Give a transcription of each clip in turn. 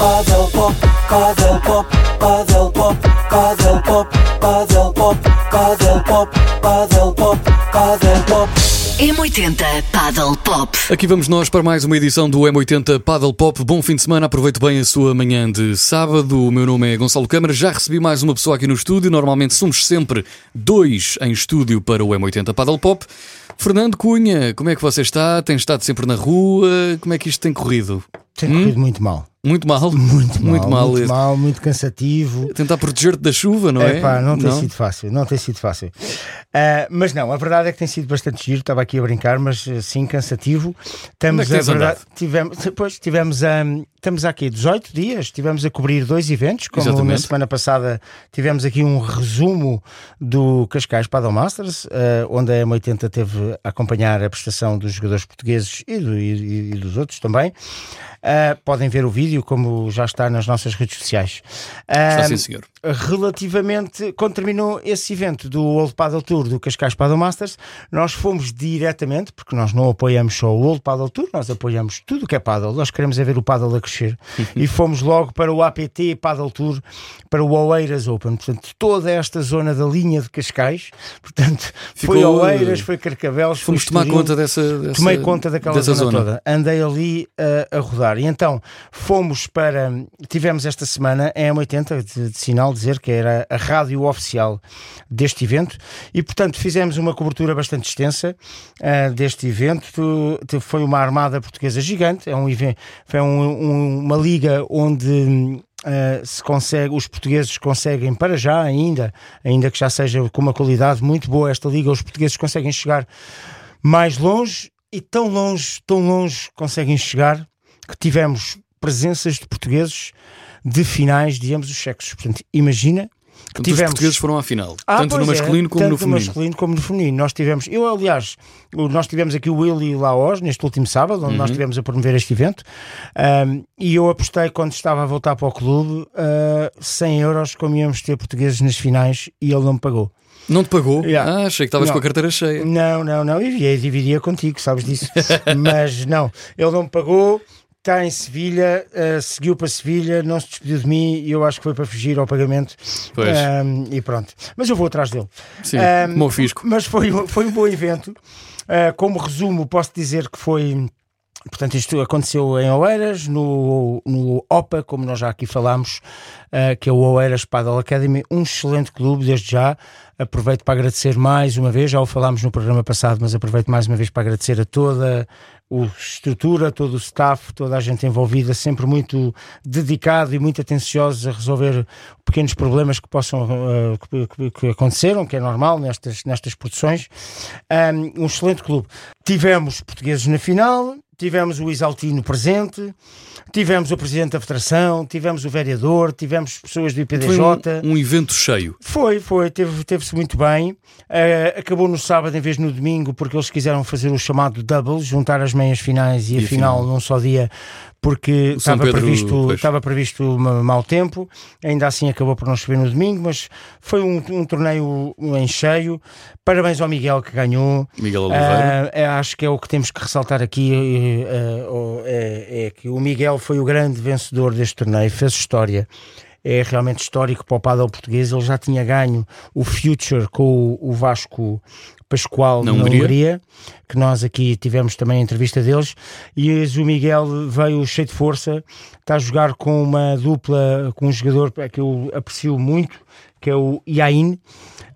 Paddle pop, paddle pop, paddle pop, paddle pop, paddle pop, paddle pop, paddle pop, paddle pop. M80 Paddle Pop. Aqui vamos nós para mais uma edição do M80 Paddle Pop. Bom fim de semana, aproveite bem a sua manhã de sábado. O meu nome é Gonçalo Câmara. Já recebi mais uma pessoa aqui no estúdio. Normalmente somos sempre dois em estúdio para o M80 Paddle Pop. Fernando Cunha, como é que você está? Tem estado sempre na rua? Como é que isto tem corrido? Tem corrido muito mal. Muito mal? Muito mal. Muito mal. Muito, mal, muito cansativo. Tentar proteger-te da chuva, não é? Epá, não tem sido fácil, não tem sido fácil. Uh, mas não, a verdade é que tem sido bastante giro, estava aqui a brincar, mas eh, sim, cansativo. Estamos é a verdade, tivemos, depois tivemos a. estamos aqui 18 dias, estivemos a cobrir dois eventos, como Exatamente. na semana passada tivemos aqui um resumo do Cascais Paddle Masters, uh, onde a M80 teve a acompanhar a prestação dos jogadores portugueses e, do- e- e dos outros também. Uh, podem ver o vídeo, como já está nas nossas redes sociais. Está Uh, sim, senhor. relativamente, quando terminou esse evento do World Paddle Tour do Cascais Paddle Masters, nós fomos diretamente, porque nós não apoiamos só o World Paddle Tour, nós apoiamos tudo o que é paddle, nós queremos é ver o paddle a crescer, e fomos logo para o APT Paddle Tour, para o Oeiras Open, portanto, toda esta zona da linha de Cascais, portanto, foi Ficou, Oeiras, foi Carcavelos, Fomos foi tomar conta dessa, dessa Tomei conta daquela dessa zona, toda. Andei ali uh, a rodar. E então fomos para. Tivemos esta semana a M80 de, de sinal dizer que era a rádio oficial deste evento e, portanto, fizemos uma cobertura bastante extensa uh, deste evento. Foi uma armada portuguesa gigante. É um foi um- um- uma liga onde. Uh, se consegue, os portugueses conseguem para já ainda, ainda que já seja com uma qualidade muito boa esta liga, os portugueses conseguem chegar mais longe e tão longe, tão longe conseguem chegar que tivemos presenças de portugueses de finais de ambos os sexos. Portanto, imagina que Portanto, os tivemos. portugueses foram à final. Ah, tanto no é, masculino como tanto no feminino. masculino como no feminino. Nós tivemos, eu aliás, nós tivemos aqui o Willy Laos neste último sábado, onde Uhum. nós tivemos a promover este evento, ahm, e eu apostei quando estava a voltar para o clube ah, 100 euros como íamos ter portugueses nas finais e ele não me pagou. Não te pagou? Yeah. Ah, achei que estavas com a carteira cheia. Não, não, não, e dividia contigo, sabes disso. Mas não, ele não me pagou, está em Sevilha, ah, seguiu para Sevilha, não se despediu de mim e eu acho que foi para fugir ao pagamento. Pois. Ahm, e pronto. Mas eu vou atrás dele. Sim, como o fisco. Mas foi, foi um bom evento. Ah, como resumo, posso dizer que foi. Portanto, isto aconteceu em Oeiras, no, no OPA, como nós já aqui falámos, ah, que é o Oeiras Paddle Academy, um excelente clube, desde já. Aproveito para agradecer mais uma vez, já o falámos no programa passado, mas aproveito mais uma vez para agradecer a toda a estrutura, todo o staff, toda a gente envolvida, sempre muito dedicado e muito atenciosos a resolver pequenos problemas que possam ah, que, que- que aconteceram, que é normal nestas, nestas produções. Um, um excelente clube. Tivemos portugueses na final, tivemos o Isaltino presente, tivemos o presidente da federação, tivemos o vereador, tivemos pessoas do Foi IPDJ. um, um evento cheio. Foi, foi, teve- teve-se muito bem. Eh, acabou no sábado em vez no domingo, porque eles quiseram fazer o chamado double, juntar as meias finais e, E a final final. num só dia, porque estava Pedro, previsto, pois. estava previsto mau tempo. Ainda assim acabou por não chover no domingo, mas foi um, um torneio em cheio. Parabéns ao Miguel que ganhou. Miguel Oliveira. É, acho que é o que temos que ressaltar aqui eh, o- é, é que o Miguel foi o grande vencedor deste torneio, fez história. É realmente histórico para o paddle português. Ele já tinha ganho o Future com o, Vasco Pascoal Na na, Hungria. Hungria. que nós aqui tivemos também a entrevista deles. E o Miguel veio cheio de força, está a jogar com uma dupla, com um jogador que eu aprecio muito, que é o Yain.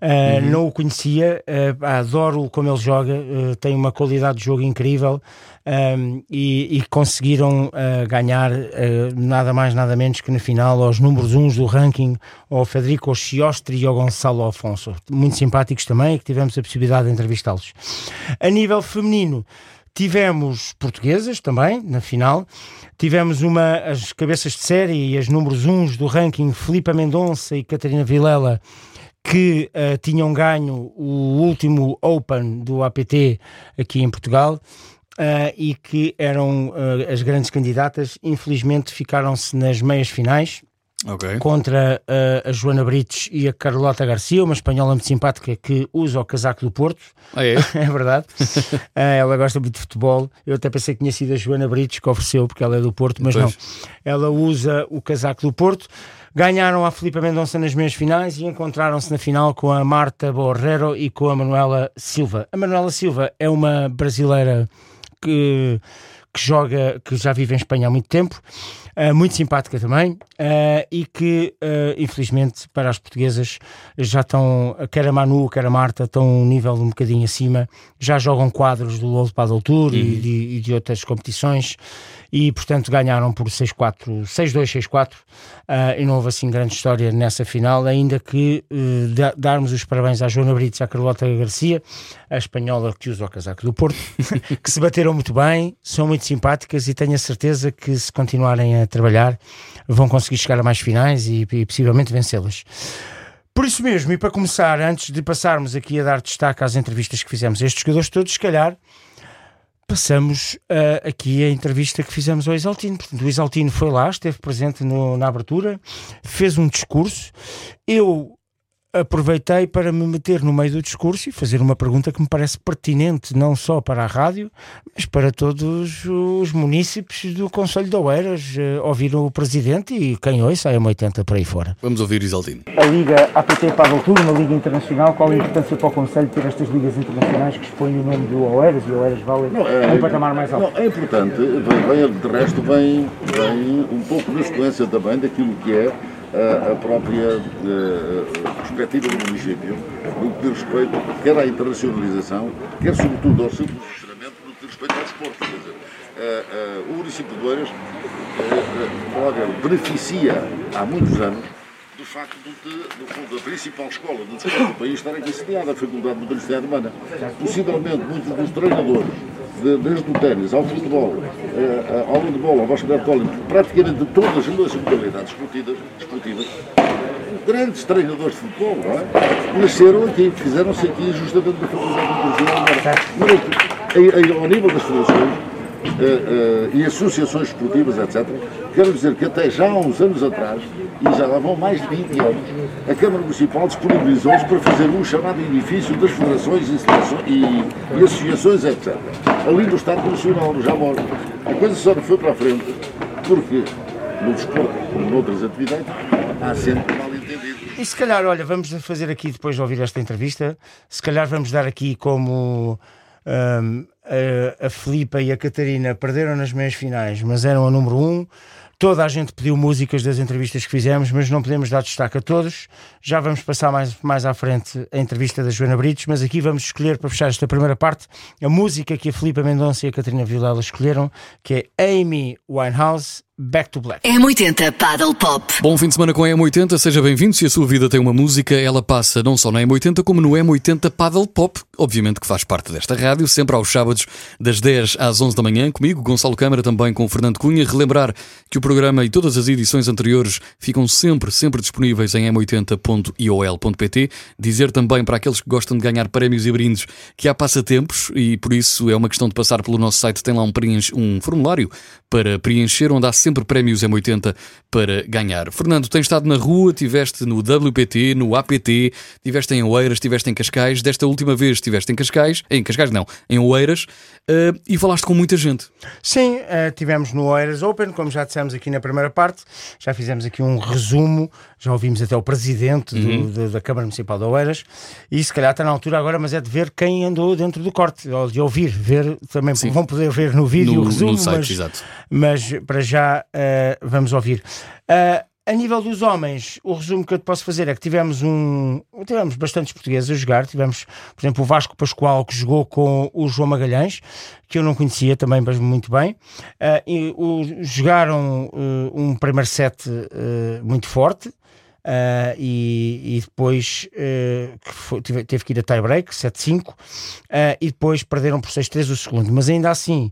Uh, Não o conhecia, uh, adoro como ele joga, uh, tem uma qualidade de jogo incrível um, e, e conseguiram ganhar nada mais, nada menos que na final aos números uns do ranking, ao Federico Chiostri e ao Gonçalo Afonso. Muito simpáticos também, que tivemos a possibilidade de entrevistá-los. A nível feminino, tivemos portuguesas também na final. Tivemos uma, as cabeças de série e as números uns do ranking, Filipa Mendonça e Catarina Vilela, que uh, tinham ganho o último Open do APT aqui em Portugal. Uh, e que eram uh, as grandes candidatas, infelizmente ficaram-se nas meias finais. Ok. contra uh, a Joana Brites e a Carlota Garcia, uma espanhola muito simpática que usa o casaco do Porto. Ah, é? é verdade. Ela gosta muito de futebol. Eu até pensei que tinha sido a Joana Brites que ofereceu, porque ela é do Porto, mas Pois. não. Ela usa o casaco do Porto. Ganharam a Filipa Mendonça nas meias finais e encontraram-se na final com a Marta Borrero e com a Manuela Silva. A Manuela Silva é uma brasileira que, que joga, que já vive em Espanha há muito tempo, eh, muito simpática também, eh, e que, eh, infelizmente, para as portuguesas já estão, quer a Manu, quer a Marta, estão um nível um bocadinho acima, já jogam quadros do World Padel Tour e, de, e de outras competições, e portanto ganharam por 6-4, 6-2, 6-4, eh, e não houve assim grande história nessa final, ainda que da- darmos os parabéns à Joana Brites e à Carlota Garcia, a espanhola que usa o casaco do Porto, que se bateram muito bem, são muito simpáticas e tenho a certeza que se continuarem a trabalhar vão conseguir chegar a mais finais e, e possivelmente vencê-las. Por isso mesmo, e para começar, antes de passarmos aqui a dar destaque às entrevistas que fizemos a estes jogadores todos, se calhar passamos ah, aqui a entrevista que fizemos ao Exaltino. O Exaltino foi lá, esteve presente no- na abertura, fez um discurso. Eu aproveitei para me meter no meio do discurso e fazer uma pergunta que me parece pertinente não só para a rádio, mas para todos os munícipes do Conselho de Oeiras. eh, ouvir o Presidente e quem ouça a M80 por aí fora. Vamos ouvir Isaltino. A Liga APT Paddle Tour, uma liga internacional, qual a importância para o Conselho ter estas ligas internacionais que expõem o nome do Oeiras e o Oeiras Valley a um patamar mais alto? Não, é importante, vem, vem, de resto vem, vem um pouco na sequência também daquilo que é a, a própria eh, perspectiva do município, no que diz respeito quer à internacionalização, quer sobretudo ao seu posicionamento no que diz respeito ao desporto. Quer dizer, eh, eh, o município de Oeiras olha, beneficia há muitos anos do facto de, no fundo, a principal escola do desporto do país estar aqui sediada, a Faculdade de Universidade Humana. Possivelmente, muitos dos treinadores, de- desde o ténis ao futebol, eh, ao handebol, ao basquetebol, praticamente de todas as modalidades esportivas, esportivas, grandes treinadores de futebol, não é? Nasceram aqui, fizeram-se aqui justamente na Faculdade de em- Ao nível das federações, eh, eh, e associações esportivas, etc. Quero dizer que até já há uns anos atrás, e já lá vão mais de 20 anos, a Câmara Municipal disponibilizou-se para fazer um chamado edifício das federações e, e- e associações, etc. Ali no Estado Nacional, no Jamor. A coisa só não foi para a frente, porque no desporto, como noutras atividades, há sempre entendido. E se calhar, olha, vamos fazer aqui, depois de ouvir esta entrevista, se calhar vamos dar aqui como hum, a, a Filipa e a Catarina perderam nas meias finais, mas eram a número um. Toda a gente pediu músicas das entrevistas que fizemos, mas não podemos dar destaque a todos. Já vamos passar mais, mais à frente a entrevista da Joana Brites, mas aqui vamos escolher, para fechar esta primeira parte, a música que a Filipa Mendonça e a Catarina Vilela escolheram, que é Amy Winehouse, Back to Black. M80 Paddle Pop. Bom fim de semana com a M80, seja bem-vindo. Se a sua vida tem uma música, ela passa não só na M80, como no M80 Paddle Pop, obviamente que faz parte desta rádio, sempre aos sábados, das 10 às 11 da manhã, comigo, Gonçalo Câmara, também com o Fernando Cunha. Relembrar que o programa e todas as edições anteriores ficam sempre, sempre disponíveis em m80.iol.pt. Dizer também para aqueles que gostam de ganhar prémios e brindes que há passatempos e por isso é uma questão de passar pelo nosso site, tem lá um, um formulário para preencher, onde há sempre prémios M80 para ganhar. Fernando, tens estado na rua, estiveste no WPT, no APT, estiveste em Oeiras, estiveste em Cascais, desta última vez estiveste em Cascais, em Cascais não, em Oeiras, eh, e falaste com muita gente. Sim, eh, tivemos no Oeiras Open, como já dissemos aqui na primeira parte, já fizemos aqui um resumo, já ouvimos até o presidente do- Uhum. da Câmara Municipal de Oeiras, e se calhar está na altura agora, mas é de ver quem andou dentro do corte, ou de ouvir, ver, também Sim. vão poder ver no vídeo No- o resumo, no site, mas, exato. mas para já eh, vamos ouvir. Eh, a nível dos homens, o resumo que eu te posso fazer é que tivemos um. Tivemos bastantes portugueses a jogar. Tivemos, por exemplo, o Vasco Pascoal que jogou com o João Magalhães, que eu não conhecia também mas muito bem. Ah, e o- jogaram eh, um primeiro set eh, muito forte. Uh, e, e, depois uh, que foi, teve, teve, que ir a tie-break, 7-5, uh, e depois perderam por 6-3 o segundo. Mas ainda assim,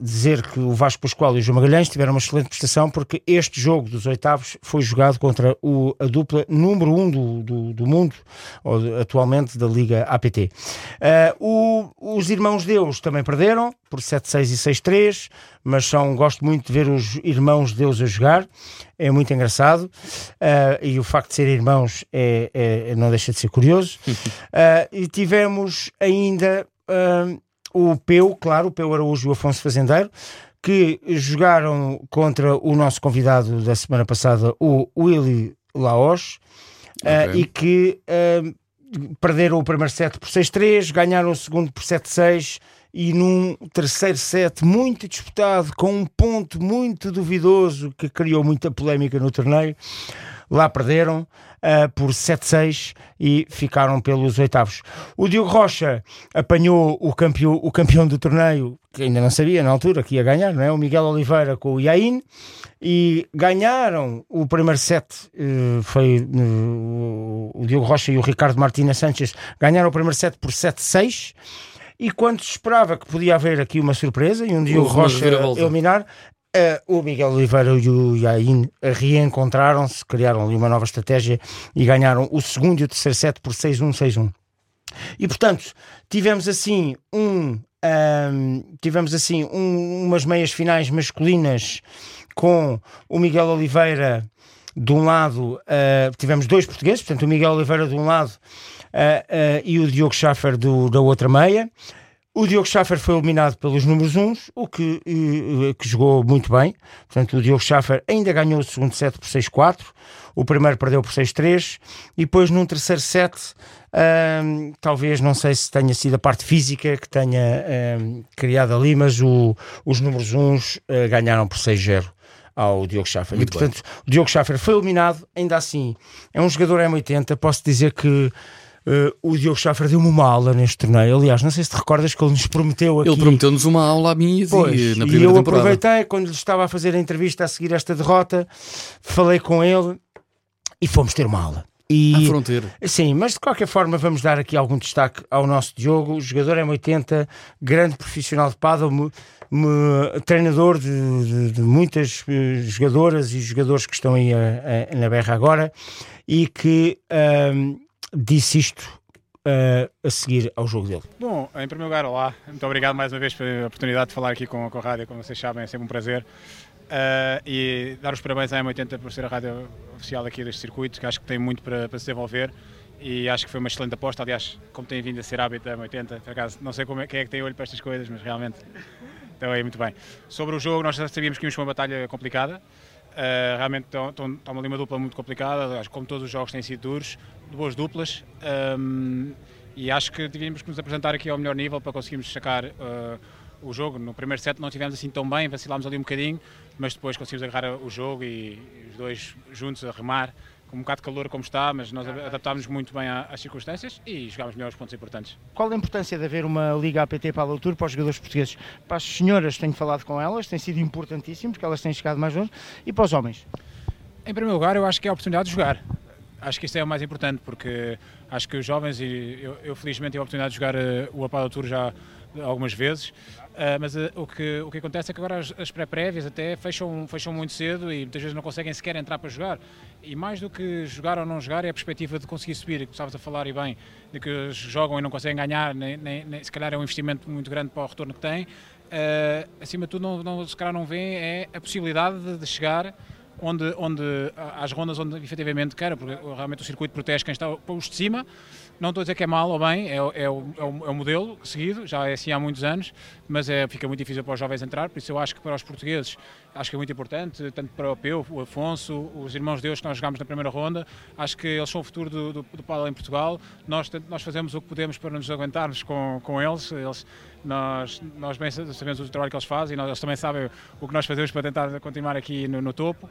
dizer que o Vasco Pascoal e o João Magalhães tiveram uma excelente prestação, porque este jogo dos oitavos foi jogado contra o, a dupla número 1 um do, do, do, mundo, ou atualmente da Liga APT. O, os irmãos Deus também perderam por 7-6 e 6-3, mas são, gosto muito de ver os irmãos Deus a jogar é muito engraçado uh, e o facto de serem irmãos é, é, não deixa de ser curioso. Uh, e tivemos ainda uh, o Peu, claro, o Peu Araújo e o Afonso Fazendeiro, que jogaram contra o nosso convidado da semana passada, o Willy Laos, okay. e que perderam o primeiro set por 6-3, ganharam o segundo por 7-6 e num terceiro set muito disputado, com um ponto muito duvidoso que criou muita polémica no torneio. Lá perderam uh, por 7-6 e ficaram pelos oitavos. O Diogo Rocha apanhou o campeão, o campeão do torneio, que ainda não sabia na altura que ia ganhar, não é? o Miguel Oliveira com o Yain, e ganharam o primeiro set. Uh, foi uh, o Diogo Rocha e o Ricardo Martínez Sanches ganharam o primeiro set por 7-6 e quando se esperava que podia haver aqui uma surpresa e um dia o, o Rocha eliminar, uh, o Miguel Oliveira e o Yain reencontraram-se, criaram ali uma nova estratégia e ganharam o segundo e o terceiro set por 6-1, 6-1. E portanto, tivemos assim um. um tivemos assim um, umas meias finais masculinas com o Miguel Oliveira de um lado, uh, tivemos dois portugueses, portanto, o Miguel Oliveira de um lado uh, e o Diogo Schaffer do, da outra meia. O Diogo Schaffer foi eliminado pelos números uns, o que, que jogou muito bem. Portanto, o Diogo Schaffer ainda ganhou o segundo set por 6-4, o primeiro perdeu por 6-3, e depois num terceiro set, talvez, não sei se tenha sido a parte física que tenha criado ali, mas o, os números uns uh, ganharam por 6-0 ao Diogo Schaffer. Muito e, portanto, bem. o Diogo Schaffer foi eliminado, ainda assim, é um jogador M80, posso dizer que Uh, o Diogo Schaffer deu-me uma aula neste torneio. Aliás, não sei se te recordas que ele nos prometeu aqui. Ele prometeu-nos uma aula a mim pois, na primeira E eu temporada. aproveitei, quando lhe estava a fazer a entrevista a seguir esta derrota, falei com ele e fomos ter uma aula. E, à fronteira. Sim, mas de qualquer forma vamos dar aqui algum destaque ao nosso Diogo, o jogador M80, grande profissional de paddle, treinador de, de, de, muitas uh, jogadoras e jogadores que estão aí a, a, na berra agora e que um, disse isto uh, a seguir ao jogo dele. Bom, em primeiro lugar, olá. Muito obrigado mais uma vez pela oportunidade de falar aqui com, com a rádio. Como vocês sabem, é sempre um prazer. Uh, e dar os parabéns à M80 por ser a rádio oficial aqui deste circuito, que acho que tem muito para, para se desenvolver e acho que foi uma excelente aposta. Aliás, como tem vindo a ser hábito da M80, por acaso, não sei como é, quem é que tem olho para estas coisas, mas realmente então é muito bem. Sobre o jogo, nós já sabíamos que íamos com uma batalha complicada. Uh, realmente está uma dupla muito complicada, como todos os jogos têm sido duros, boas duplas. Um, e acho que devíamos nos apresentar aqui ao melhor nível para conseguirmos sacar uh, o jogo. No primeiro set não tivemos assim tão bem, vacilámos ali um bocadinho, mas depois conseguimos agarrar o jogo e os dois juntos a remar com um bocado de calor como está, mas nós adaptámos muito bem às circunstâncias e jogámos melhor os pontos importantes. Qual a importância de haver uma Liga APT para a altura para os jogadores portugueses? Para as senhoras tenho falado com elas, tem sido importantíssimo porque elas têm chegado mais longe, e para os homens? Em primeiro lugar, eu acho que é a oportunidade de jogar. Acho que isso é o mais importante porque acho que os jovens, e eu, eu felizmente tive a oportunidade de jogar uh, o Apado Tour já algumas vezes, Uh, mas uh, o, que, o que acontece é que agora as, as pré-prévias até fecham, fecham muito cedo e muitas vezes não conseguem sequer entrar para jogar. E mais do que jogar ou não jogar é a perspectiva de conseguir subir, que estavas a falar e bem, de que jogam e não conseguem ganhar, nem, nem, nem, se calhar é um investimento muito grande para o retorno que têm. Uh, acima de tudo, não, não, se calhar não vêem é a possibilidade de, de chegar onde, onde às rondas onde efetivamente quer, porque realmente o circuito protege quem está os de cima. Não estou a dizer que é mal ou bem, é, é, o, é, o, é o modelo seguido, já é assim há muitos anos, mas é, fica muito difícil para os jovens entrar, por isso eu acho que para os portugueses acho que é muito importante, tanto para o Peu, o Afonso, os irmãos Deus que nós jogámos na primeira ronda, acho que eles são o futuro do, do, do em Portugal, nós, nós fazemos o que podemos para nos aguentarmos com, com eles, eles nós, nós bem sabemos o trabalho que eles fazem e nós, eles também sabem o que nós fazemos para tentar continuar aqui no, no topo.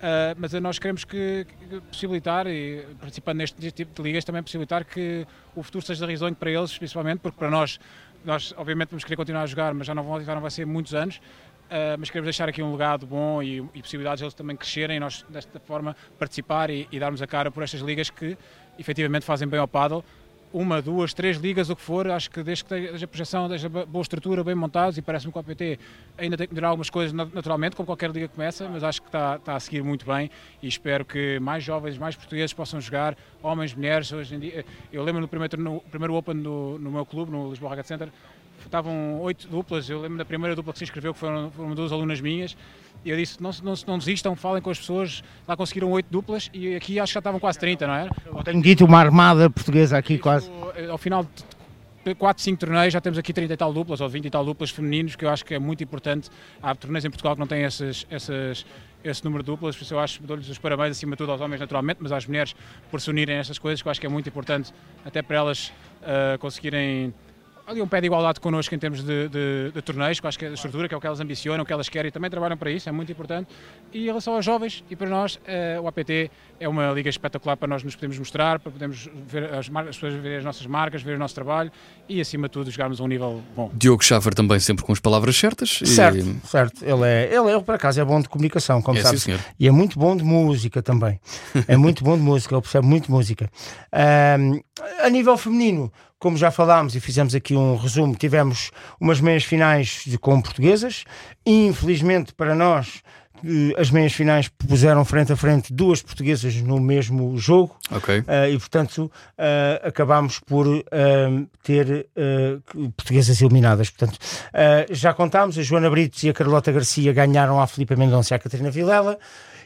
Uh, mas nós queremos que, que, possibilitar, e participando neste tipo de ligas, também possibilitar que o futuro seja risonho para eles, principalmente, porque para nós, nós obviamente vamos querer continuar a jogar, mas já não, vão, já não vai ser muitos anos. Uh, mas queremos deixar aqui um legado bom e, e possibilidades de eles também crescerem e nós, desta forma, participar e, e, darmos a cara por estas ligas que efetivamente fazem bem ao paddle. Uma, duas, três ligas, o que for, acho que desde que esteja a projeção, desde boa estrutura, bem montados e parece-me que o APT ainda tem que melhorar algumas coisas naturalmente, como qualquer liga começa, mas acho que está, está, a seguir muito bem e espero que mais jovens, mais portugueses possam jogar, homens, mulheres. Hoje dia, eu lembro no primeiro, no primeiro Open no, no meu clube, no Lisboa Raga Center, estavam oito duplas. Eu lembro da primeira dupla que se inscreveu, que foram, foram duas alunas minhas. E eu disse: não, não, não desistam, falem com as pessoas. Lá conseguiram oito duplas e aqui acho que já estavam quase 30, não é? Eu tenho dito uma armada portuguesa aqui quase. Ao final de 4, 5 torneios, já temos aqui 30 e tal duplas ou 20 e tal duplas femininos, que eu acho que é muito importante. Há torneios em Portugal que não têm esses, esses, esse número de duplas, por isso eu acho, dou-lhes os parabéns acima de tudo aos homens naturalmente, mas às mulheres por se unirem a essas coisas, que eu acho que é muito importante até para elas uh, conseguirem ali um pé de igualdade connosco em termos de, de, de, torneios, que acho que é a estrutura, que é o que elas ambicionam, o que elas querem e também trabalham para isso, é muito importante. E em relação aos jovens, e para nós, eh, o APT é uma liga espetacular para nós nos podermos mostrar, para podermos ver as, as pessoas verem as nossas marcas, ver o nosso trabalho e, acima de tudo, jogarmos a um nível bom. Diogo Schaffer também sempre com as palavras certas. Certo, e... certo. Ele, é, ele, ele, por acaso, é bom de comunicação, como é, sabes. Sim, e é muito bom de música também. é muito bom de música, ele percebe muito música. Um, a nível feminino, como já falámos e fizemos aqui um resumo, tivemos umas meias finais de, com portuguesas. Infelizmente para nós, eh, as meias finais puseram frente a frente duas portuguesas no mesmo jogo okay. uh, e portanto uh, acabámos por uh, ter portuguesas eliminadas portanto já contámos a Joana Britos e a Carlota Garcia ganharam a Filipe Mendonça e a Catarina Vilela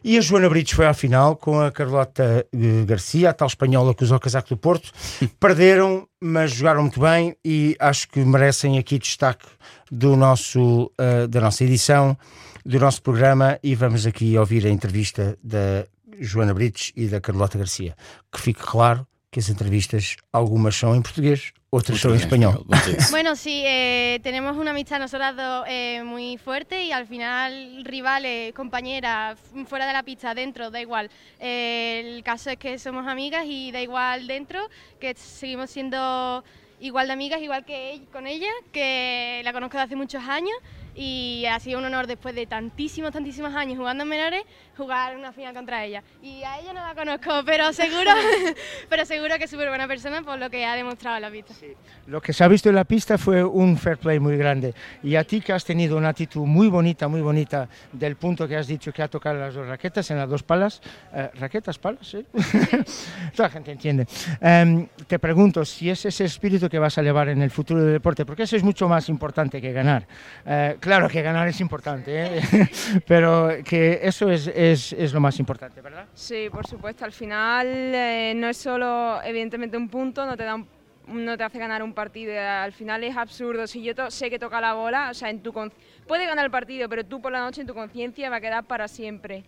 e a Joana Britos foi à final com a Carlota eh, Garcia, a tal espanhola que usou o casaco do Porto. Perderam, mas jogaram muito bem e acho que merecem aqui destaque do nosso, uh, da nossa edição, do nosso programa. E vamos aqui ouvir a entrevista da Joana Britos e da Carlota Garcia. Que fique claro que as entrevistas, algumas são em português, otras son en español. bueno, sí, eh, tenemos una amistad nosotras dos eh, muy fuerte y al final rivales, compañeras, fuera de la pista, dentro, da igual. Eh, el caso es que somos amigas y da igual dentro, que seguimos siendo igual de amigas, igual que con ella, que la conozco desde hace muchos años y ha sido un honor después de tantísimos, tantísimos años jugando en menores, jugar una final contra ella. Y a ella no la conozco, pero seguro, pero seguro que es súper buena persona por lo que ha demostrado en la pista. Lo que se ha visto en la pista fue un fair play muy grande. Y a ti que has tenido una actitud muy bonita, muy bonita, del punto que has dicho que ha tocado las dos raquetas en las dos palas, eh, raquetas, palas, ¿sí? Toda la gente entiende. Em, te pregunto si es ese espíritu que vas a llevar en el futuro del deporte, porque eso es mucho más importante que ganar. Eh, claro que ganar es importante, ¿eh? pero que eso es, es, es, lo más importante, ¿verdad? Sí, por supuesto. Al final eh, no es solo, evidentemente, un punto, no te da no te hace ganar un partido. Al final es absurdo. Si yo sé que toca la bola, o sea, en tu puede ganar el partido, pero tú por la noche en tu conciencia va a quedar para siempre.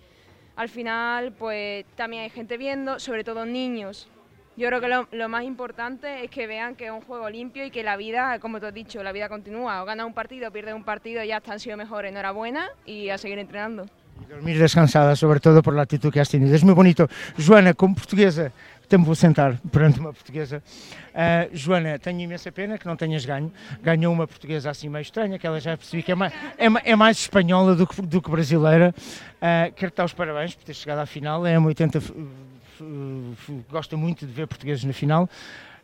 Al final, pues también hay gente viendo, sobre todo niños. Yo creo que lo, más importante es que vean que es un juego limpio y que la vida, como te has dicho, la vida continúa. O gana un partido, pierde un partido, ya han sido mejores. Enhorabuena y a seguir entrenando. Y dormir descansada, sobre todo por la actitud que has tenido. Es muy bonito. Joana, como portuguesa, te vou sentar perante uma portuguesa. Uh, Joana, tenho imensa pena que não tenhas ganho. Ganhou uma portuguesa assim meio estranha, que ela já percebi que é mais, é, é mais espanhola do que, do que brasileira. Uh, Quero-te dar os parabéns por ter chegado à final. É uma 80 gosta muito de ver portugueses na final.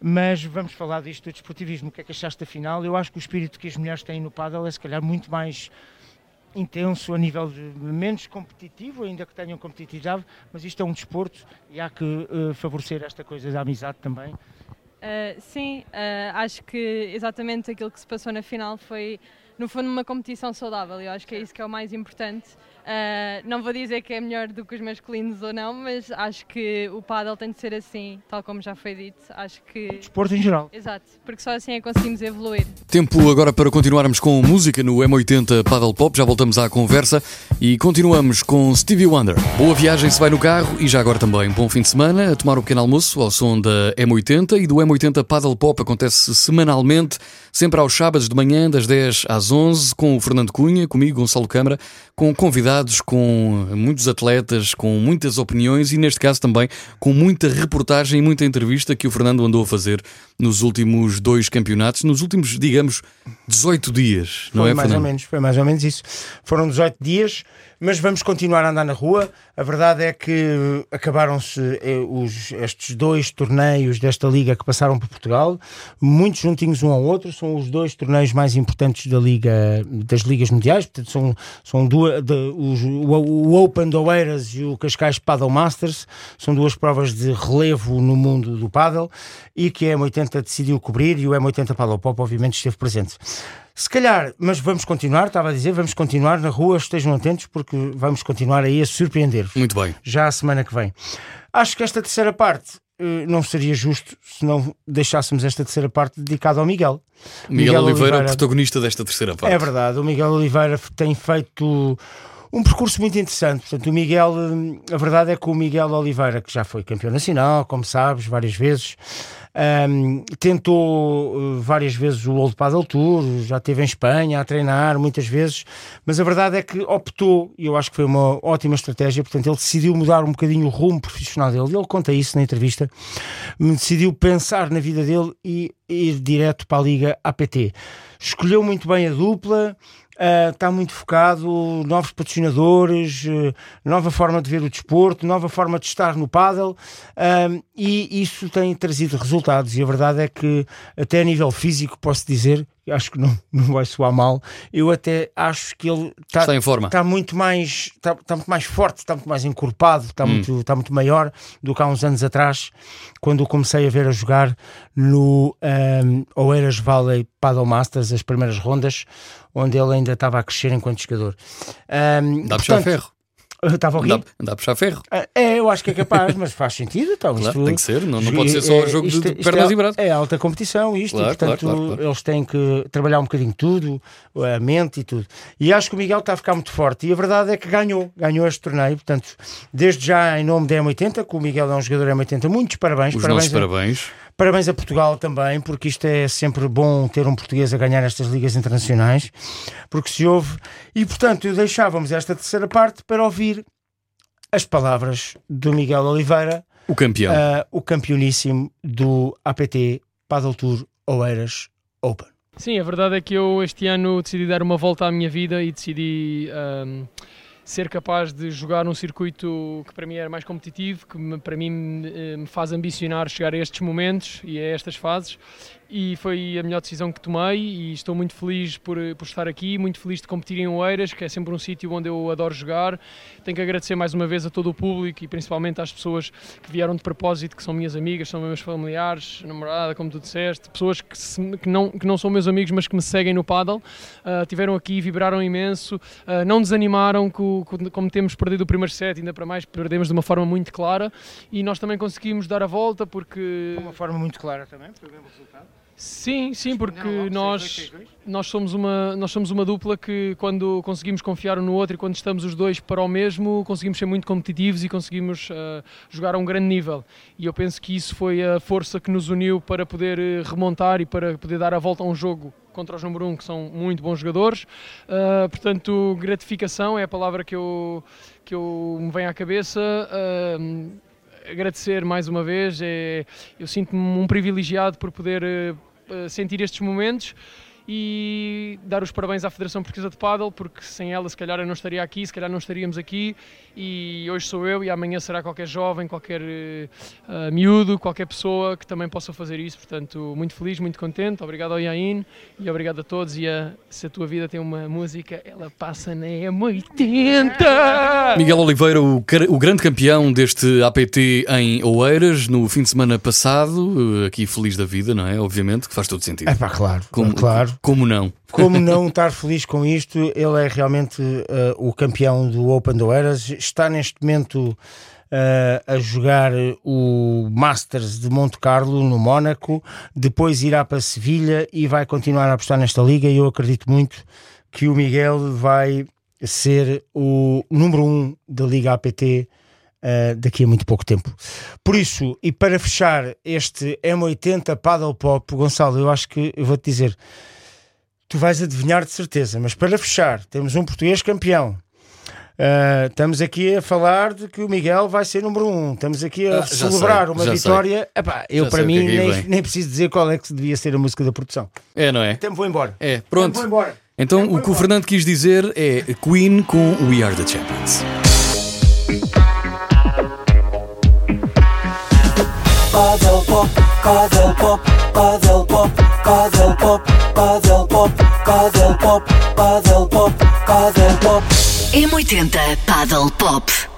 Mas vamos falar disto do desportivismo. O que é que achaste da final? Eu acho que o espírito que as mulheres têm no paddle é se calhar muito mais intenso a nível de, menos competitivo, ainda que tenham competitividade, mas isto é um desporto e há que uh, favorecer esta coisa da amizade também. Uh, sim, uh, acho que exatamente aquilo que se passou na final foi, no fundo, uma competição saudável. Eu acho que é isso que é o mais importante. Uh, não vou dizer que é melhor do que os masculinos ou não, mas acho que o paddle tem de ser assim, tal como já foi dito. Acho que. O desporto em geral. Exato, porque só assim é que conseguimos evoluir. Tempo agora para continuarmos com música no M80 Paddle Pop. Já voltamos à conversa e continuamos com Stevie Wonder. Boa viagem se vai no carro e já agora também bom fim de semana a tomar o pequeno almoço ao som da M80 e do M80 Paddle Pop acontece semanalmente, sempre aos sábados de manhã, das 10 às às 11 com o Fernando Cunha, comigo, Gonçalo Câmara, com convidados, com muitos atletas, com muitas opiniões e, neste caso, também com muita reportagem e muita entrevista que o Fernando andou a fazer nos últimos dois campeonatos, nos últimos, digamos, 18 dias, não foi é, mais Fernando? ou menos, foi mais ou menos isso. Foram 18 dias, mas vamos continuar a andar na rua. A verdade é que acabaram-se eh, estes dois torneios desta liga que passaram por Portugal, muito juntinhos um ao outro. São os dois torneios mais importantes da liga, das ligas mundiais. Portanto, são, são duas, de- os- o, o Open de Oeiras e o Cascais Paddle Masters. São duas provas de relevo no mundo do paddle e que a M80 decidiu cobrir e o M80 Paddle Pop, obviamente, esteve presente. Se calhar, mas vamos continuar, estava a dizer, vamos continuar na rua, estejam atentos porque vamos continuar aí a surpreender-vos. Muito bem. Já a semana que vem. Acho que esta terceira parte eh, não seria justo se não deixássemos esta terceira parte dedicada ao Miguel. Miguel, Oliveira, protagonista desta terceira parte. É verdade, o Miguel Oliveira tem feito um percurso muito interessante. Portanto, o Miguel, hum, a verdade é que o Miguel Oliveira, que já foi campeão nacional, como sabes, várias vezes, hum, tentou uh, várias vezes o Old Paddle Tour, já esteve em Espanha a treinar muitas vezes, mas a verdade é que optou, e eu acho que foi uma ótima estratégia, portanto, ele decidiu mudar um bocadinho o rumo profissional dele. Ele conta isso na entrevista. Decidiu pensar na vida dele e ir direto para a Liga APT. Escolheu muito bem a dupla. Uh, está muito focado, novos patrocinadores, uh, nova forma de ver o desporto, nova forma de estar no paddle um, e isso tem trazido resultados e a verdade é que até a nível físico posso dizer, acho que não, não vai soar mal, eu até acho que ele está, Está em forma. está muito mais está, está muito mais forte, está muito mais encorpado, está, muito, está muito maior do que há uns anos atrás, quando o comecei a ver a jogar no um, Oeiras Valley Paddle Masters, as primeiras rondas, onde ele ainda estava a crescer enquanto jogador. Um, Dá a puxar portanto, ferro. Estava quê? Dá, dá a puxar ferro. Ah, É, eu acho que é capaz, mas faz sentido. Então, Claro, isto, tem que ser, não- não pode ser só é- jogo de- isto- de isto pernas é, e braços. É alta competição, isto, Claro, e portanto claro, eles têm que trabalhar um bocadinho tudo, a mente e tudo. E acho que o Miguel está a ficar muito forte. E a verdade é que ganhou, ganhou este torneio. Portanto, desde já, em nome da M80, que o Miguel é um jogador M80, muitos parabéns. Os parabéns nossos a- parabéns. Parabéns a Portugal também, porque isto é sempre bom ter um português a ganhar estas ligas internacionais, porque se ouve. E portanto, deixávamos esta terceira parte para ouvir as palavras do Miguel Oliveira, O campeão. ah, o campeoníssimo do APT Paddle Tour Oeiras Open. Sim, a verdade é que eu este ano decidi dar uma volta à minha vida e decidi ahm, ser capaz de jogar num circuito que para mim era mais competitivo, que me- para mim me, me faz ambicionar chegar a estes momentos e a estas fases. E foi a melhor decisão que tomei e estou muito feliz por, por estar aqui, muito feliz de competir em Oeiras, que é sempre um sítio onde eu adoro jogar. Tenho que agradecer mais uma vez a todo o público e principalmente às pessoas que vieram de propósito, que são minhas amigas, são meus familiares, namorada, como tu disseste, pessoas que, se- que não, que não são meus amigos, mas que me seguem no paddle. Uh, tiveram aqui, vibraram imenso, uh, não desanimaram, co- co- como temos perdido o primeiro set, ainda para mais perdemos de uma forma muito clara e nós também conseguimos dar a volta porque... Uma forma muito clara também, foi o resultado. Sim, sim, porque nós, 6-2, 6-2. nós, somos uma, nós somos uma dupla que quando conseguimos confiar um no outro e quando estamos os dois para o mesmo, conseguimos ser muito competitivos e conseguimos ah, jogar a um grande nível. E eu penso que isso foi a força que nos uniu para poder eh, remontar e para poder dar a volta a um jogo contra os número 1, um, que são muito bons jogadores. Ah, portanto, gratificação é a palavra que eu, que eu me vem à cabeça. Ah, agradecer mais uma vez. É, eu sinto-me um privilegiado por poder eh, eh, sentir estes momentos e dar os parabéns à Federação Portuguesa de Paddle, porque sem ela se calhar eu não estaria aqui, se calhar não estaríamos aqui e hoje sou eu e amanhã será qualquer jovem, qualquer ah, miúdo, qualquer pessoa que também possa fazer isso, portanto muito feliz, muito contente, obrigado ao Iain e obrigado a todos e a, se a tua vida tem uma música, ela passa na M80! Miguel Oliveira, o, o grande campeão deste APT em Oeiras no fim de semana passado, eh, aqui feliz da vida, não é? Obviamente, que faz todo sentido. É pá, claro, Como, claro. Como não? Como não estar feliz com isto? Ele é realmente eh, o campeão do Open do Eras. Está neste momento eh, a jogar o Masters de Monte Carlo no Mónaco. Depois irá para Sevilha e vai continuar a apostar nesta liga. E eu acredito muito que o Miguel vai ser o número um da Liga APT. Uh, daqui a muito pouco tempo. Por isso, e para fechar este M80 Paddle Pop, Gonçalo, eu acho que eu vou-te dizer, tu vais adivinhar de certeza. Mas para fechar, temos um português campeão. Uh, estamos aqui a falar de que o Miguel vai ser número um. Estamos aqui a Ah, celebrar sei, uma vitória. Epá, eu, Já para o mim, é aí nem, nem preciso dizer qual é que devia ser a música da produção. É, não é? Então vou embora. É, pronto. Então vou embora. Então, o que o embora. Fernando quis dizer é Queen com We Are the Champions. Paddle pop, paddle pop, paddle pop, paddle pop, paddle pop, paddle pop, paddle pop, paddle pop. M80 Paddle Pop.